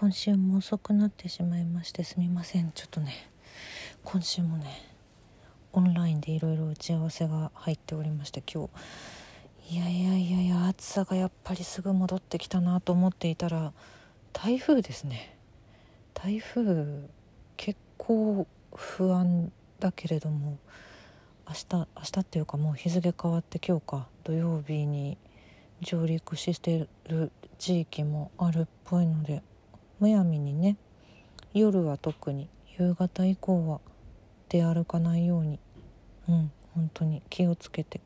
今週も遅くなってしまいましてすみません。ちょっとね今週もねオンラインでいろいろ打ち合わせが入っておりまして今日。いやいやいやいや暑さがやっぱりすぐ戻ってきたなと思っていたら台風ですね。台風結構不安だけれども明日明日っていうかもう日付変わって今日か土曜日に上陸してる地域もあるっぽいのでむやみにね夜は特に夕方以降は出歩かないように。うん本当に気をつけて。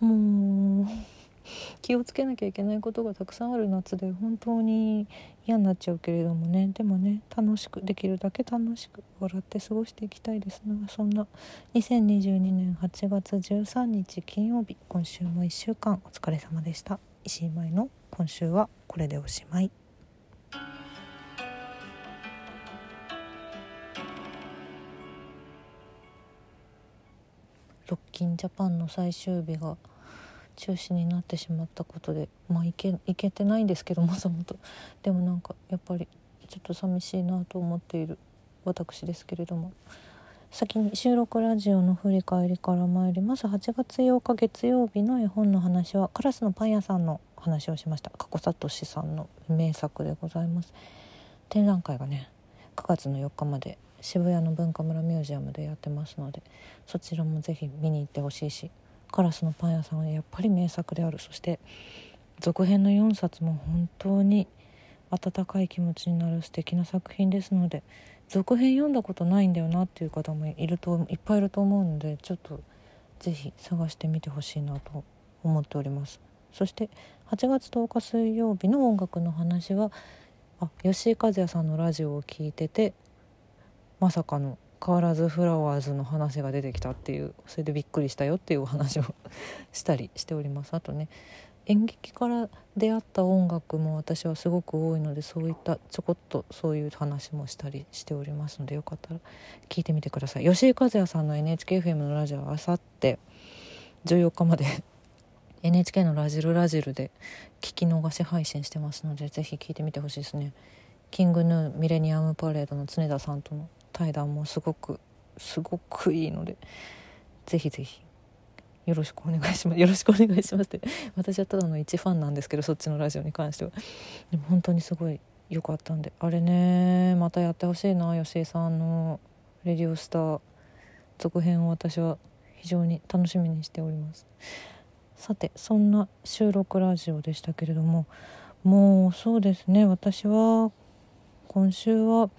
もう 気をつけなきゃいけないことがたくさんある。夏で本当に嫌になっちゃうけれどもね。でもね楽しくできるだけ楽しく笑って過ごしていきたいです。がそんな2022年8月13日金曜日今週も1週間お疲れ様でした。石井舞の今週はこれでおしまい。ロッキンジャパンの最終日が中止になってしまったことでまあいけいけてないんですけど もともと。でもなんかやっぱりちょっと寂しいなと思っている私ですけれども。先に収録ラジオの振り返りから参ります。8月8日月曜日の絵本の話はカラスのパン屋さんの話をしました。加古聡さんの名作でございます。展覧会がね9月の4日まで渋谷の文化村ミュージアムでやってますのでそちらもぜひ見に行ってほしいしカラスのパン屋さんはやっぱり名作である。そして続編の4冊も本当に温かい気持ちになる素敵な作品ですので続編読んだことないんだよなっていう方もいるといっぱいいると思うのでちょっと是非探してみてほしいなと思っております。そして8月10日水曜日の音楽の話はあ吉井和也さんのラジオを聞いててまさかの変わらずフラワーズの話が出てきたっていうそれでびっくりしたよっていうお話をしたりしております。あとね演劇から出会った音楽も私はすごく多いのでそういったちょこっとそういう話もしたりしておりますのでよかったら聞いてみてください。吉井和也さんの NHKFM のラジオはあさって14日まで NHK のラジルラジルで聞き逃し配信してますのでぜひ聞いてみてほしいですね。キングヌーミレニアムパレードの常田さんとの対談もすごくすごくいいのでぜひぜひよろしくお願いします。よろしくお願いしますって。私はただの一ファンなんですけどそっちのラジオに関しては。でも本当にすごい良かったんで。あれねまたやってほしいな吉井さんの「レディオスター」続編を私は非常に楽しみにしております。さてそんな収録ラジオでしたけれどももうそうですね。私は今週は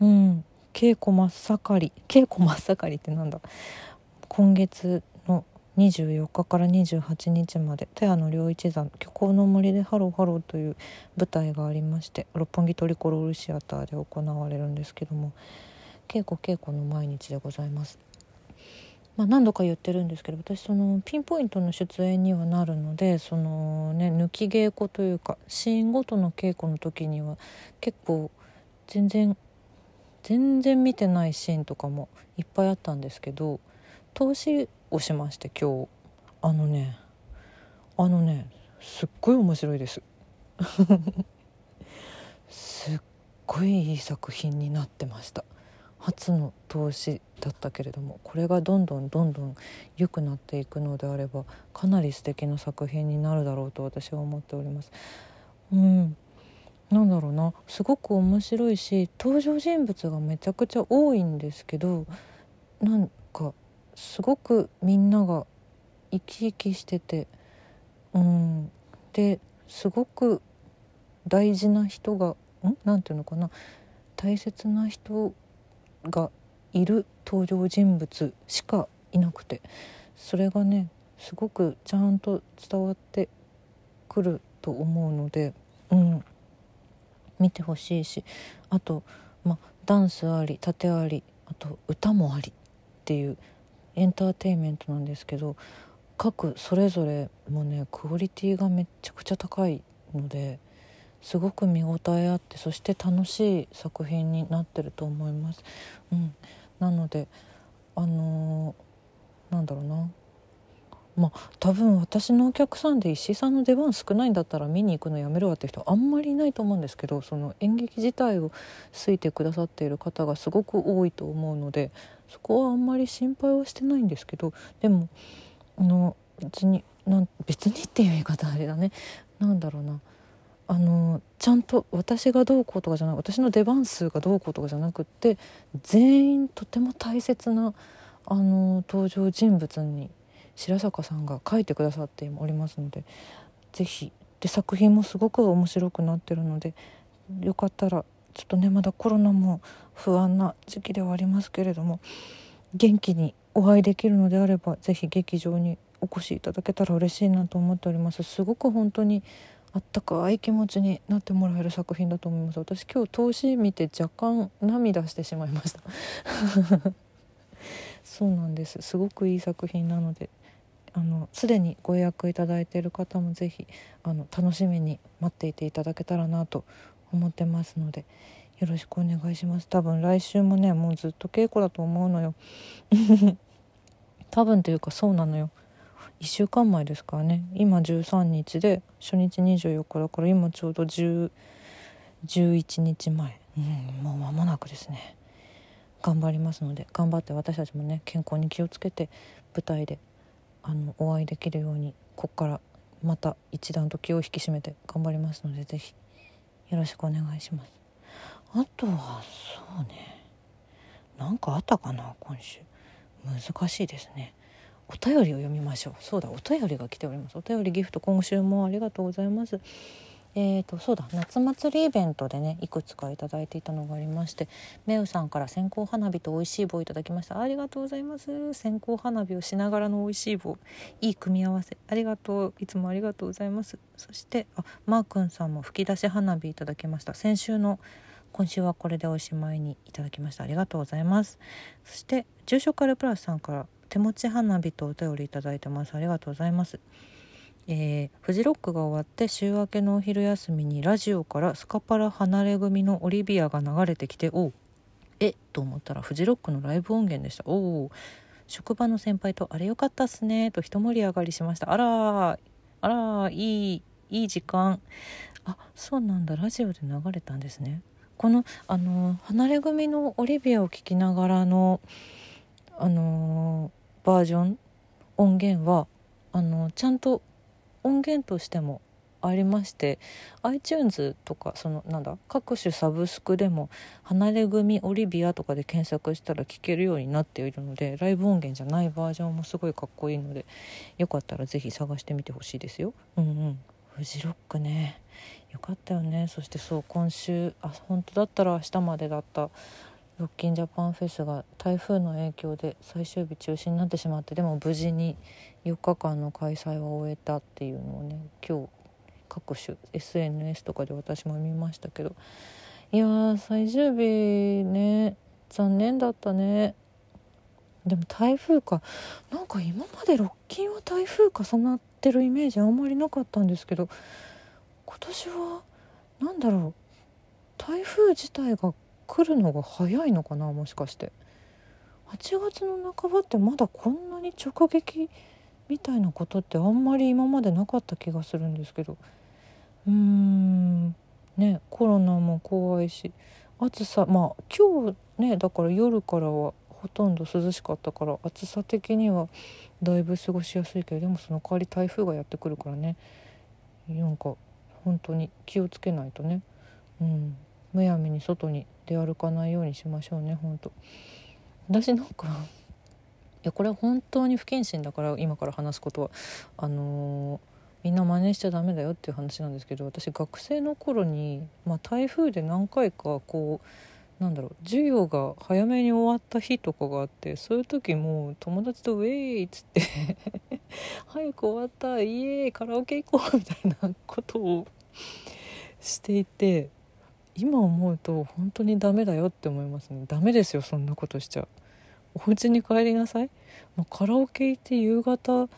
うん稽古真っ盛り。稽古真っ盛りってなんだ？今月の24日から28日まで田谷の良一山虚構の森でハローハローという舞台がありまして六本木トリコロールシアターで行われるんですけども稽古稽古の毎日でございます。まあ、何度か言ってるんですけど私そのピンポイントの出演にはなるのでそのね抜き稽古というかシーンごとの稽古の時には結構全然全然見てないシーンとかもいっぱいあったんですけど投資をしまして今日。あのねあのねすっごい面白いです。すっごいいい作品になってました。初の投資だったけれどもこれがどんどんどんどん良くなっていくのであればかなり素敵な作品になるだろうと私は思っております。うん。なんだろうな。すごく面白いし登場人物がめちゃくちゃ多いんですけどなんかすごくみんなが生き生きしててうん。ですごく大事な人がん？なんていうのかな。大切な人がいる登場人物しかいなくてそれがねすごくちゃんと伝わってくると思うのでうん。見てほしいしあと、ま、ダンスあり盾ありあと歌もありっていうエンターテインメントなんですけど各それぞれもねクオリティがめちゃくちゃ高いのですごく見応えあってそして楽しい作品になってると思います。うん、なのであのー、なんだろうなまあ多分私のお客さんで石井さんの出番少ないんだったら見に行くのやめるわって人あんまりいないと思うんですけどその演劇自体を好いてくださっている方がすごく多いと思うのでそこはあんまり心配はしてないんですけどでもあの別になん別にっていう言い方あれだねなんだろうなあのちゃんと私がどうこうとかじゃない私の出番数がどうこうとかじゃなくって全員とても大切なあの登場人物に白坂さんが書いてくださっておりますので是非で作品もすごく面白くなってるのでよかったらちょっとねまだコロナも不安な時期ではありますけれども元気にお会いできるのであれば是非劇場にお越しいただけたら嬉しいなと思っております。すごく本当にあったかい気持ちになってもらえる作品だと思います。私今日投資見て若干涙してしまいました。そうなんです。すごくいい作品なのであのすでにご予約いただいている方もぜひあの楽しみに待っていていただけたらなと思ってますのでよろしくお願いします。多分来週もねもうずっと稽古だと思うのよ。多分というかそうなのよ。1週間前ですからね。今13日で初日24日だから今ちょうど10 11日前、うん、もう間もなくですね。頑張りますので頑張って私たちもね健康に気をつけて舞台であのお会いできるようにここからまた一段と気を引き締めて頑張りますので是非よろしくお願いします。あとはそうね。なんかあったかな今週。難しいですね。お便りを読みましょう。そうだお便りが来ております。お便りギフト今週もありがとうございます。えーと、そうだ夏祭りイベントでねいくつか頂いていたのがありましてめうさんから線香花火と美味しい棒をいただきました。ありがとうございます。線香花火をしながらの美味しい棒。いい組み合わせ。ありがとういつもありがとうございます。そしてあマー君さんも吹き出し花火いただきました。先週の今週はこれでおしまいにいただきました。ありがとうございます。そして住所カルプラスさんから手持ち花火とお便りいただいてます。ありがとうございます。えー、フジロックが終わって週明けのお昼休みにラジオからスカパラ離れ組のオリビアが流れてきておえっと思ったらフジロックのライブ音源でした。おお職場の先輩と「あれよかったっすね」と一盛り上がりしました。あらあらいいいい時間。あそうなんだ。ラジオで流れたんですね。このあの離れ組のオリビアを聴きながらのあのバージョン音源はあのちゃんと音源としてもありまして iTunes とかそのなんだ各種サブスクでも「離れ組オリビア」とかで検索したら聴けるようになっているのでライブ音源じゃないバージョンもすごいかっこいいのでよかったら是非探してみてほしいですよ。うんうん。フジロックね。よかったよね。そしてそう今週あ本当だったら明日までだったロッキンジャパンフェスが台風の影響で最終日中止になってしまってでも無事に4日間の開催は終えたっていうのをね今日各種 SNS とかで私も見ましたけど。いや最終日ね残念だったね。でも台風か。なんか今までロッキンは台風重なってるイメージあんまりなかったんですけど今年は何だろう。台風自体が来るのが早いのかなもしかして。8月の半ばってまだこんなに直撃みたいなことってあんまり今までなかった気がするんですけど。うーん。ねコロナも怖いし。暑さまあ今日ねだから夜からはほとんど涼しかったから暑さ的にはだいぶ過ごしやすいけどでもその代わり台風がやってくるからね。なんか本当に気をつけないとね。うん。むやみに外に出歩かないようにしましょうね本当私なんかいやこれ本当に不謹慎だから今から話すことはあのー、みんな真似しちゃダメだよっていう話なんですけど私学生の頃に、まあ、台風で何回かこうなんだろう授業が早めに終わった日とかがあってそういう時も友達と「ウェイ!」っつって 早く終わったイエーイカラオケ行こうみたいなことをしていて今思うと本当にダメだよって思いますね。ダメですよそんなことしちゃお家に帰りなさい。もうカラオケ行って夕方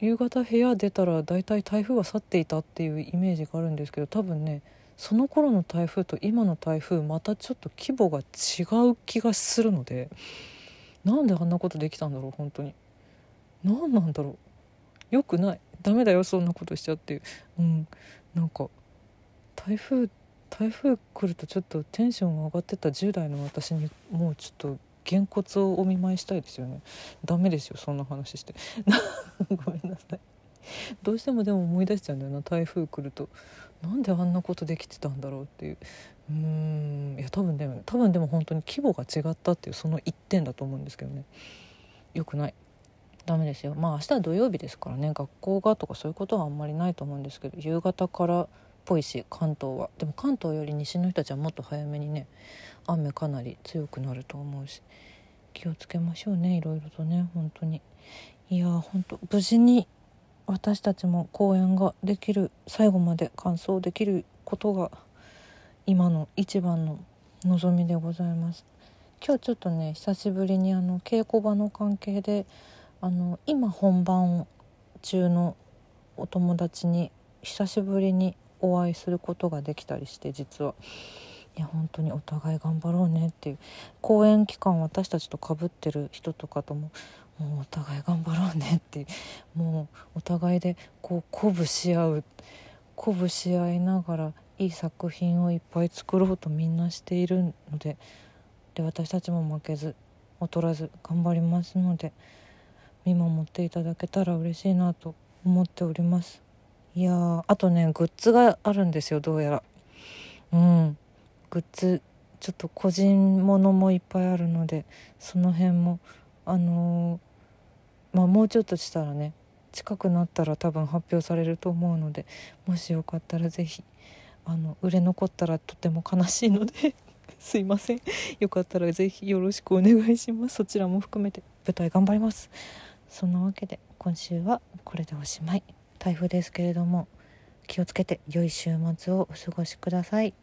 夕方部屋出たら大体台風は去っていたっていうイメージがあるんですけど多分ねその頃の台風と今の台風またちょっと規模が違う気がするのでなんであんなことできたんだろう本当に。何なんだろう。よくない。ダメだよそんなことしちゃって。うん。なんか台風台風来るとちょっとテンションが上がってた10代の私にもうちょっとげんこつをお見舞いしたいですよね。ダメですよそんな話して。ごめんなさい。どうしてもでも思い出しちゃうんだよな台風来ると。なんであんなことできてたんだろうっていう。うーんいや多分でも多分でも本当に規模が違ったっていうその一点だと思うんですけどね。よくない。ダメですよ。まあ明日は土曜日ですからね。学校がとかそういうことはあんまりないと思うんですけど夕方からぽいし関東は。でも関東より西の人たちはもっと早めにね雨かなり強くなると思うし気をつけましょうねいろいろとね本当に。いやー本当無事に私たちも公演ができる最後まで完走できることが今の一番の望みでございます。今日ちょっとね久しぶりにあの稽古場の関係であの今本番中のお友達に久しぶりにお会いすることができたりして実は。いや本当にお互い頑張ろうねっていう。公演期間私たちとかぶってる人とかとももうお互い頑張ろうねっていう。もうお互いでこう鼓舞し合う。鼓舞し合いながらいい作品をいっぱい作ろうとみんなしているので。で私たちも負けず劣らず頑張りますので見守っていただけたら嬉しいなと思っております。いやあとねグッズがあるんですよどうやら。うん。グッズちょっと個人ものもいっぱいあるのでその辺もあのーまあもうちょっとしたらね近くなったら多分発表されると思うのでもしよかったら是非あの売れ残ったらとても悲しいので すいません。よかったら是非よろしくお願いします。そちらも含めて舞台頑張ります。そんなわけで今週はこれでおしまい。台風ですけれども気をつけて良い週末をお過ごしください。